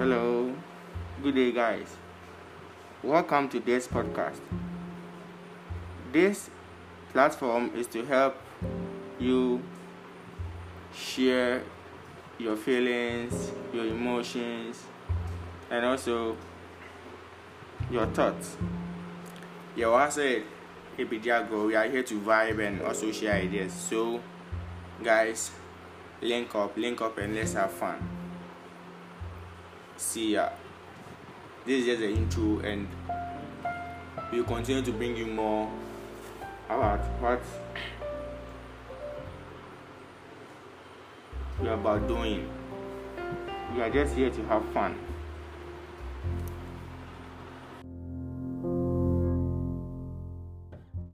Hello, good day, guys. Welcome to this podcast. This platform is to help you share your feelings, your emotions, and also your thoughts. Yeah, I said, Jago, we are here to vibe and also share ideas. So, guys, link up, link up, and let's have fun. See ya. This is just the intro, and we'll continue to bring you more about what we are about doing. We are just here to have fun.